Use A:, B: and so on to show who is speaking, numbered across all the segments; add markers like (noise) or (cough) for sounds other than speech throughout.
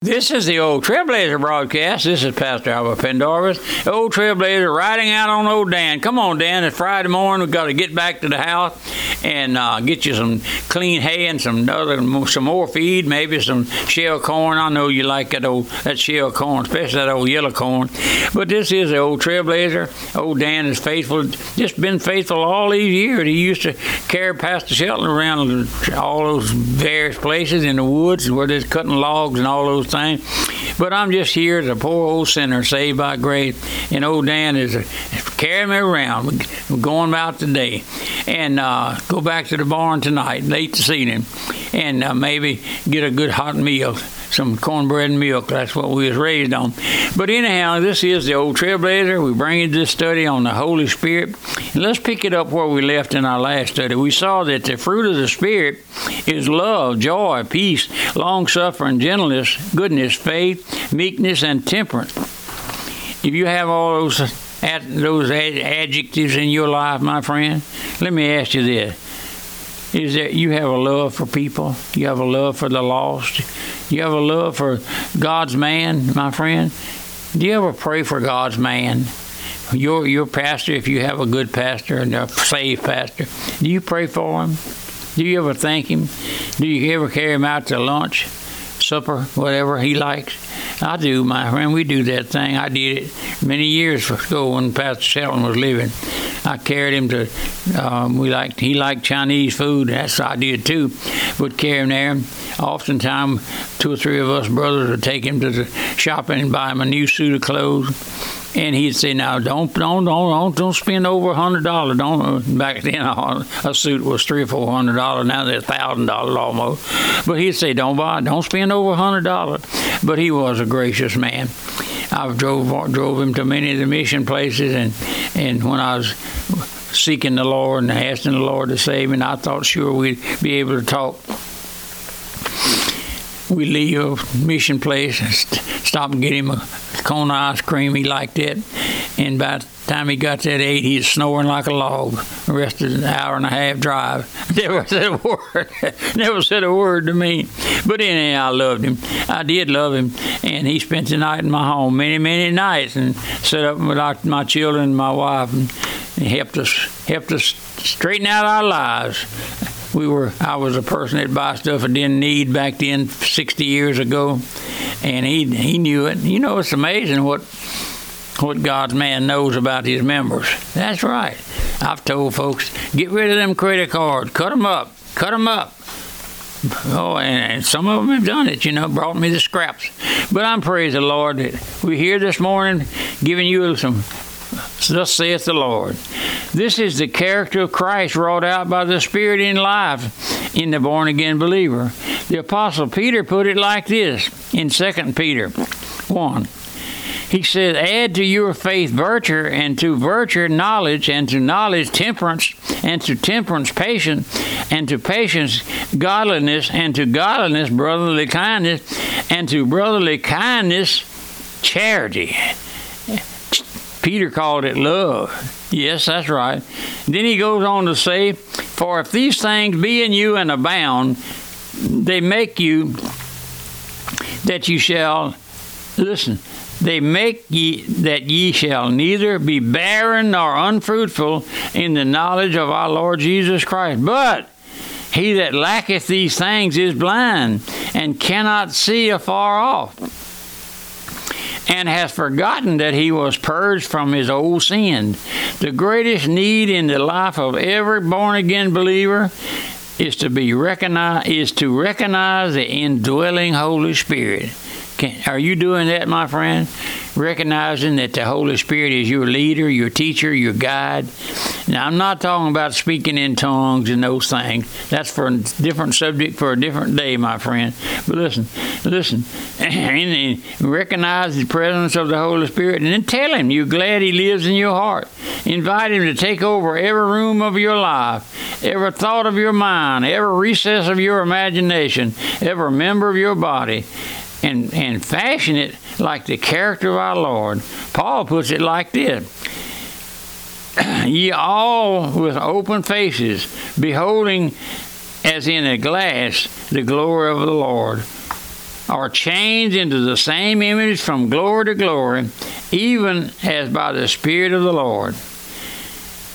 A: This is the Old Trailblazer broadcast. This is Pastor Albert Pendarvis, Old Trailblazer, riding out on Old Dan. Come on, Dan. It's Friday morning. We've got to get back to the house and uh, get you some clean hay and some other, some more feed, maybe some shell corn. I know you like that old that shell corn, especially that old yellow corn. But this is the Old Trailblazer. Old Dan is faithful, just been faithful all these years. He used to carry Pastor Shelton around all those various places in the woods where they're cutting logs and all those thing. But I'm just here as a poor old sinner saved by grace. And old Dan is carrying me around. We're going about today. And uh, go back to the barn tonight, late this evening, and uh, maybe get a good hot meal some cornbread and milk. That's what we was raised on. But anyhow, this is the old Trailblazer. We bring you this study on the Holy Spirit. And let's pick it up where we left in our last study. We saw that the fruit of the Spirit is love, joy, peace, long suffering, gentleness, goodness, faith, meekness, and temperance. If you have all those those adjectives in your life, my friend, let me ask you this is that you have a love for people, you have a love for the lost, you a love for God's man, my friend. Do you ever pray for God's man? Your your pastor, if you have a good pastor and a saved pastor, do you pray for him? Do you ever thank him? Do you ever carry him out to lunch, supper, whatever he likes? I do, my friend. We do that thing. I did it many years ago when Pastor Shelton was living. I carried him to. Um, we liked he liked Chinese food. That's what I did too. Would carry him there. Oftentimes, two or three of us brothers would take him to the shopping and buy him a new suit of clothes. And he'd say, "Now don't don't don't don't, spend over a hundred dollars. Don't uh, back then a suit was three or four hundred dollars. Now they're thousand dollars almost. But he'd say, "Don't buy, don't spend over a hundred dollars." But he was a gracious man. I drove drove him to many of the mission places, and and when I was seeking the Lord and asking the Lord to save me, I thought sure we'd be able to talk. We leave a mission place and st- stop and get him a cone of ice cream. He liked it, and by the time he got that ate, he was snoring like a log. The rest of the hour and a half drive, (laughs) never said a word. (laughs) never said a word to me. But anyhow, I loved him. I did love him, and he spent the night in my home many, many nights, and set up with my children and my wife, and, and helped us helped us straighten out our lives we were I was a person that buy stuff I didn't need back then 60 years ago. And he he knew it. You know it's amazing what what God's man knows about his members. That's right. I've told folks get rid of them credit cards. Cut them up. Cut them up. Oh, and, some of them have done it, you know, brought me the scraps. But I'm praise the Lord that we're here this morning giving you some Thus saith the Lord. This is the character of Christ wrought out by the Spirit in life in the born again believer. The Apostle Peter put it like this in 2 Peter 1. He said, Add to your faith virtue, and to virtue knowledge, and to knowledge temperance, and to temperance patience, and to patience godliness, and to godliness brotherly kindness, and to brotherly kindness charity. Peter called it love. Yes, that's right. Then he goes on to say, For if these things be in you and abound, they make you that you shall, listen, they make ye that ye shall neither be barren nor unfruitful in the knowledge of our Lord Jesus Christ. But he that lacketh these things is blind and cannot see afar off and has forgotten that he was purged from his old sin. The greatest need in the life of every born again believer is to be recognized is to recognize the indwelling Holy Spirit. Can, are you doing that, my friend? Recognizing that the Holy Spirit is your leader, your teacher, your guide. Now, I'm not talking about speaking in tongues and those things. That's for a different subject for a different day, my friend. But listen, listen, (clears throat) and recognize the presence of the Holy Spirit, and then tell Him you're glad He lives in your heart. Invite Him to take over every room of your life, every thought of your mind, every recess of your imagination, every member of your body and, and fashion it like the character of our Lord. Paul puts it like this (clears throat) Ye all with open faces, beholding as in a glass the glory of the Lord. are changed into the same image from glory to glory, even as by the Spirit of the Lord.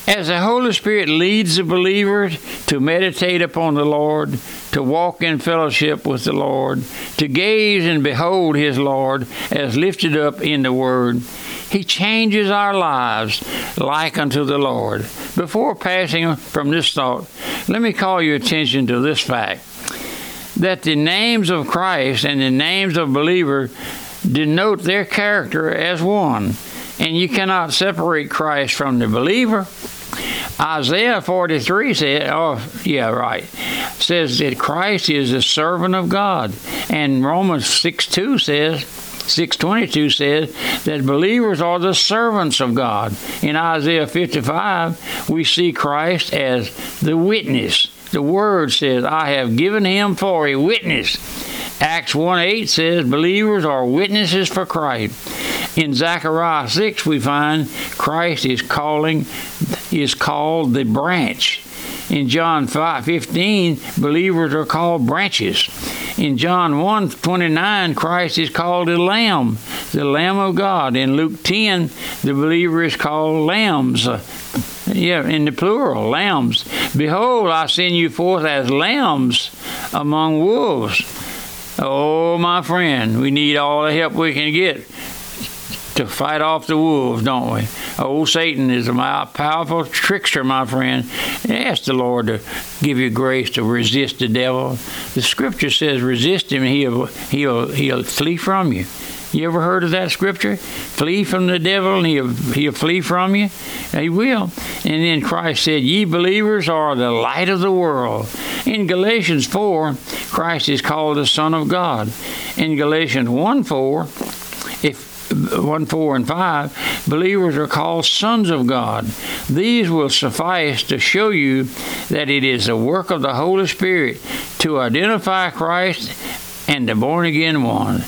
A: As the Holy Spirit leads the believer to meditate upon the Lord, to walk in fellowship with the Lord, to gaze and behold His Lord as lifted up in the Word, He changes our lives like unto the Lord. Before passing from this thought, let me call your attention to this fact that the names of Christ and the names of believer denote their character as one. And you cannot separate Christ from the believer. Isaiah 43 says, oh, yeah, right, says that Christ is the servant of God. And Romans 6 2 says, 622 says that believers are the servants of God. In Isaiah 55, we see Christ as the witness. The word says, I have given him for a witness. Acts 1 8 says, believers are witnesses for Christ. In Zechariah 6, we find Christ is calling, is called the branch. In John 5 15, believers are called branches. In John 1 29, Christ is called a lamb, the Lamb of God. In Luke 10, the believer is called lambs. Yeah, in the plural, lambs. Behold, I send you forth as lambs among wolves. Oh, my friend, we need all the help we can get to fight off the wolves, don't we? Old Satan is a powerful trickster, my friend. Ask the Lord to give you grace to resist the devil. The Scripture says, "Resist him, he'll he'll he'll flee from you." You ever heard of that scripture? Flee from the devil and he'll, he'll flee from you. He will. And then Christ said, Ye believers are the light of the world. In Galatians 4, Christ is called the Son of God. In Galatians 1 4, if 1 4 and 5, believers are called sons of God. These will suffice to show you that it is the work of the Holy Spirit to identify Christ and the born again one.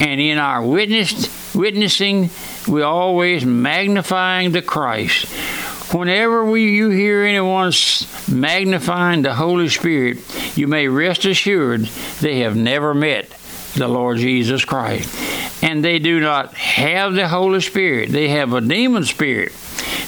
A: And in our witness, witnessing, we always magnifying the Christ. Whenever we, you hear anyone magnifying the Holy Spirit, you may rest assured they have never met the Lord Jesus Christ. And they do not have the Holy Spirit, they have a demon spirit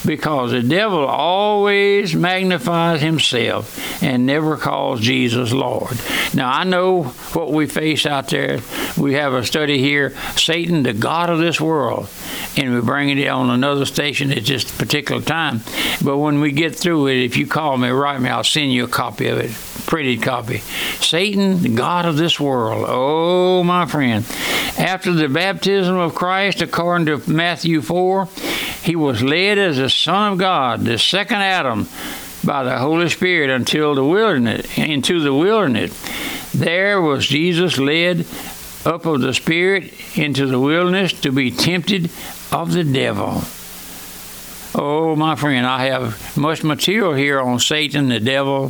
A: because the devil always magnifies himself and never calls Jesus Lord. Now, I know what we face out there. We have a study here Satan, the God of this world, and we're bringing it on another station at this particular time. But when we get through it, if you call me, write me, I'll send you a copy of it, printed copy. Satan, the God of this world. Oh, my friend. After the baptism of Christ, according to Matthew 4, he was led as the son of God, the second Adam, by the Holy Spirit until the wilderness, into the wilderness. There was Jesus led up of the Spirit into the wilderness to be tempted of the devil. Oh, my friend, I have much material here on Satan, the devil.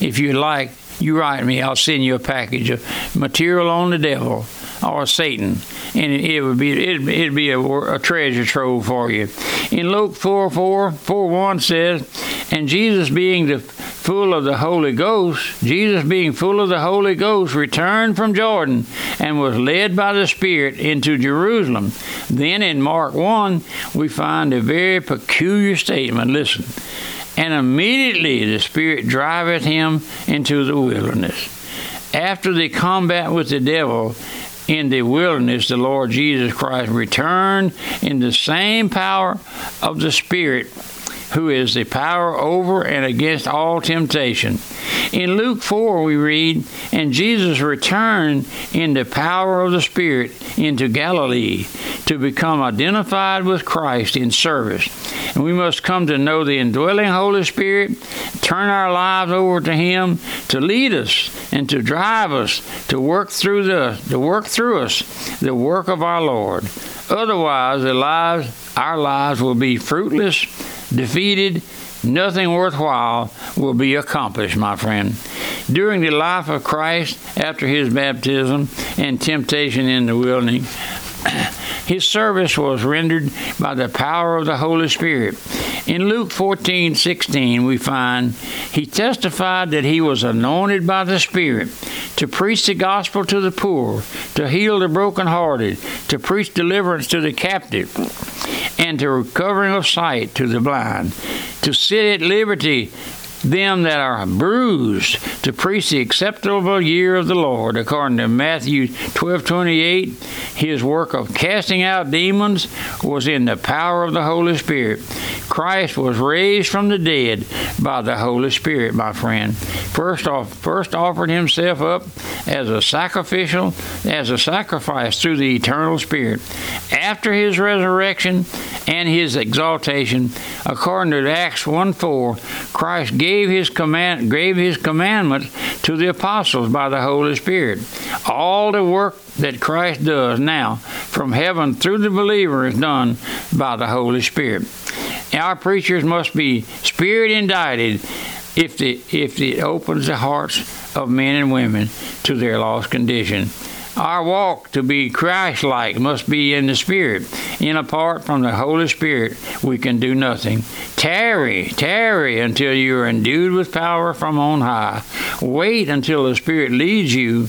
A: If you like, you write me. I'll send you a package of material on the devil or Satan, and it, would be it'd, it'd be a, a, treasure trove for you. In Luke 4 4, 4 1 says, And Jesus being the full of the Holy Ghost, Jesus being full of the Holy Ghost, returned from Jordan and was led by the Spirit into Jerusalem. Then in Mark 1, we find a very peculiar statement. Listen. And immediately the Spirit driveth him into the wilderness. After the combat with the devil, in the wilderness, the Lord Jesus Christ returned in the same power of the Spirit who is the power over and against all temptation. In Luke 4, we read, And Jesus returned in the power of the Spirit into Galilee to become identified with Christ in service. And we must come to know the indwelling Holy Spirit, turn our lives over to Him to lead us and to drive us to work through the to work through us the work of our Lord. Otherwise, the lives, our lives will be fruitless defeated, nothing worthwhile will be accomplished, my friend. During the life of Christ after his baptism and temptation in the wilderness, (clears throat) his service was rendered by the power of the Holy Spirit. In Luke 14 16, we find he testified that he was anointed by the Spirit to preach the gospel to the poor, to heal the brokenhearted, to preach deliverance to the captive, and to recovering of sight to the blind, to set at liberty them that are bruised to preach the acceptable year of the Lord, according to Matthew 12 28. His work of casting out demons was in the power of the Holy Spirit. Christ was raised from the dead by the Holy Spirit, my friend. First off, first offered himself up as a sacrificial, as a sacrifice through the eternal Spirit. After his resurrection and his exaltation, according to Acts 1 4, Christ gave his command gave his commandments to the apostles by the Holy Spirit. All the work that Christ does now from heaven through the believer is done by the Holy Spirit. Our preachers must be spirit indited if the if it opens the hearts of men and women to their lost condition. Our walk to be Christ like must be in the Spirit. In apart from the Holy Spirit, we can do nothing. Tarry, tarry until you are endued with power from on high. Wait until the Spirit leads you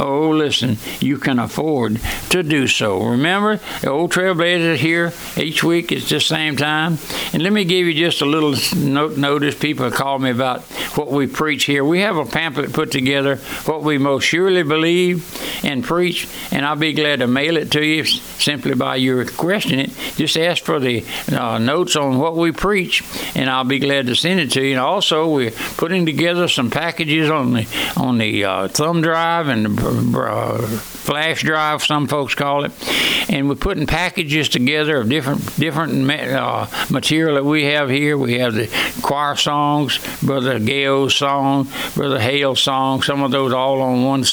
A: Oh, listen, you can afford to do so. Remember, the old Trailblazers here each week it's the same time. And let me give you just a little note notice. People call me about what we preach here. We have a pamphlet put together, what we most surely believe and preach, and I'll be glad to mail it to you simply by you requesting it. Just ask for the uh, notes on what we preach, and I'll be glad to send it to you. And also, we're putting together some packages on the on the uh, thumb drive and the uh, flash drive, some folks call it, and we're putting packages together of different different uh, material that we have here. We have the choir songs, Brother Gayo's song, Brother Hale's song, some of those all on one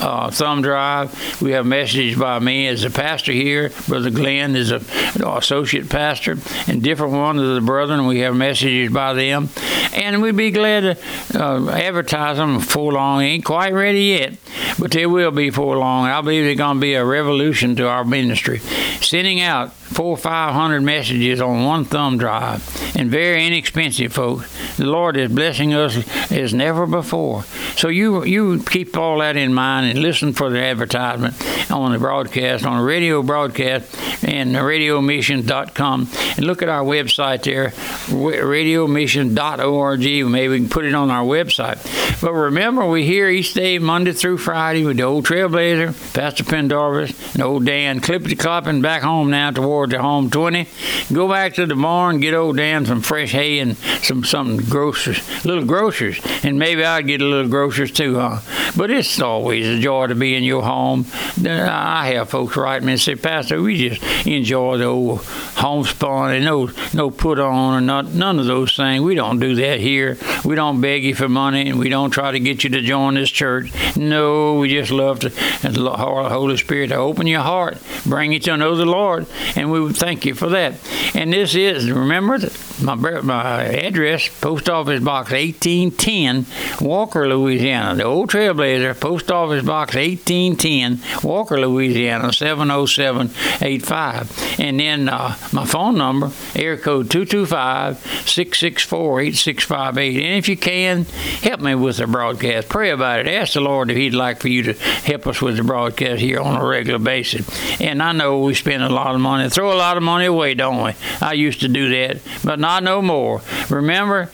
A: uh, thumb drive. We have messages by me as a pastor here. Brother Glenn is a associate pastor, and different ones of the brethren. We have messages by them, and we'd be glad to uh, advertise them before long. Ain't quite ready yet, but they will be before long. I believe they're going to be a revolution to our ministry. Sending out four or five hundred messages on one thumb drive, and very inexpensive, folks. The Lord is blessing us as never before. So you you keep all that in mind and listen for the advertisement on the broadcast, on the radio broadcast, and radiomission.com, and look at our website there, radiomission.org. Maybe we can put it on our website. But remember, we here each day, Monday through Friday, with the old Trailblazer, Pastor Pendarvis, and old Dan Clippity Clopping back home now toward the home 20. Go back to the barn, get old Dan some fresh hay and some something grocers, little grocers, and maybe I'd get a little grocers too, huh? But it's always a joy to be in your home. I have folks write me and say, Pastor, we just enjoy the old homespun and no no put on or not none of those things. We don't do that here. We don't beg you for money and we don't try to get you to join this church. No, we just love to the Holy Spirit to open your heart, bring you to know the Lord, and we would thank you for that. And this is remember my my address, Post Office Box 1810, Walker, Louisiana. The old Trailblazer, Post Office Box 1810, Walker, Louisiana 70785. And then uh, my phone number, air code 225 664 8658. And if you can, help me with the broadcast. Pray about it. Ask the Lord if He'd like for you to help us with the broadcast here on a regular basis. And I know we spend a lot of money, throw a lot of money away, don't we? I used to do that, but not no more. Remember,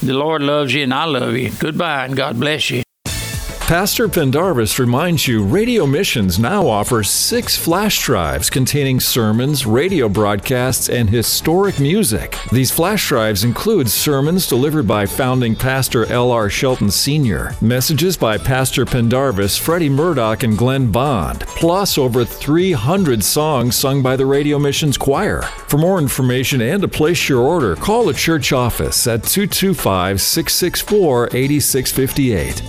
A: the Lord loves you and I love you. Goodbye and God bless you.
B: Pastor Pendarvis reminds you Radio Missions now offers six flash drives containing sermons, radio broadcasts, and historic music. These flash drives include sermons delivered by founding pastor L.R. Shelton Sr., messages by Pastor Pendarvis, Freddie Murdoch, and Glenn Bond, plus over 300 songs sung by the Radio Missions Choir. For more information and to place your order, call the church office at 225 664 8658.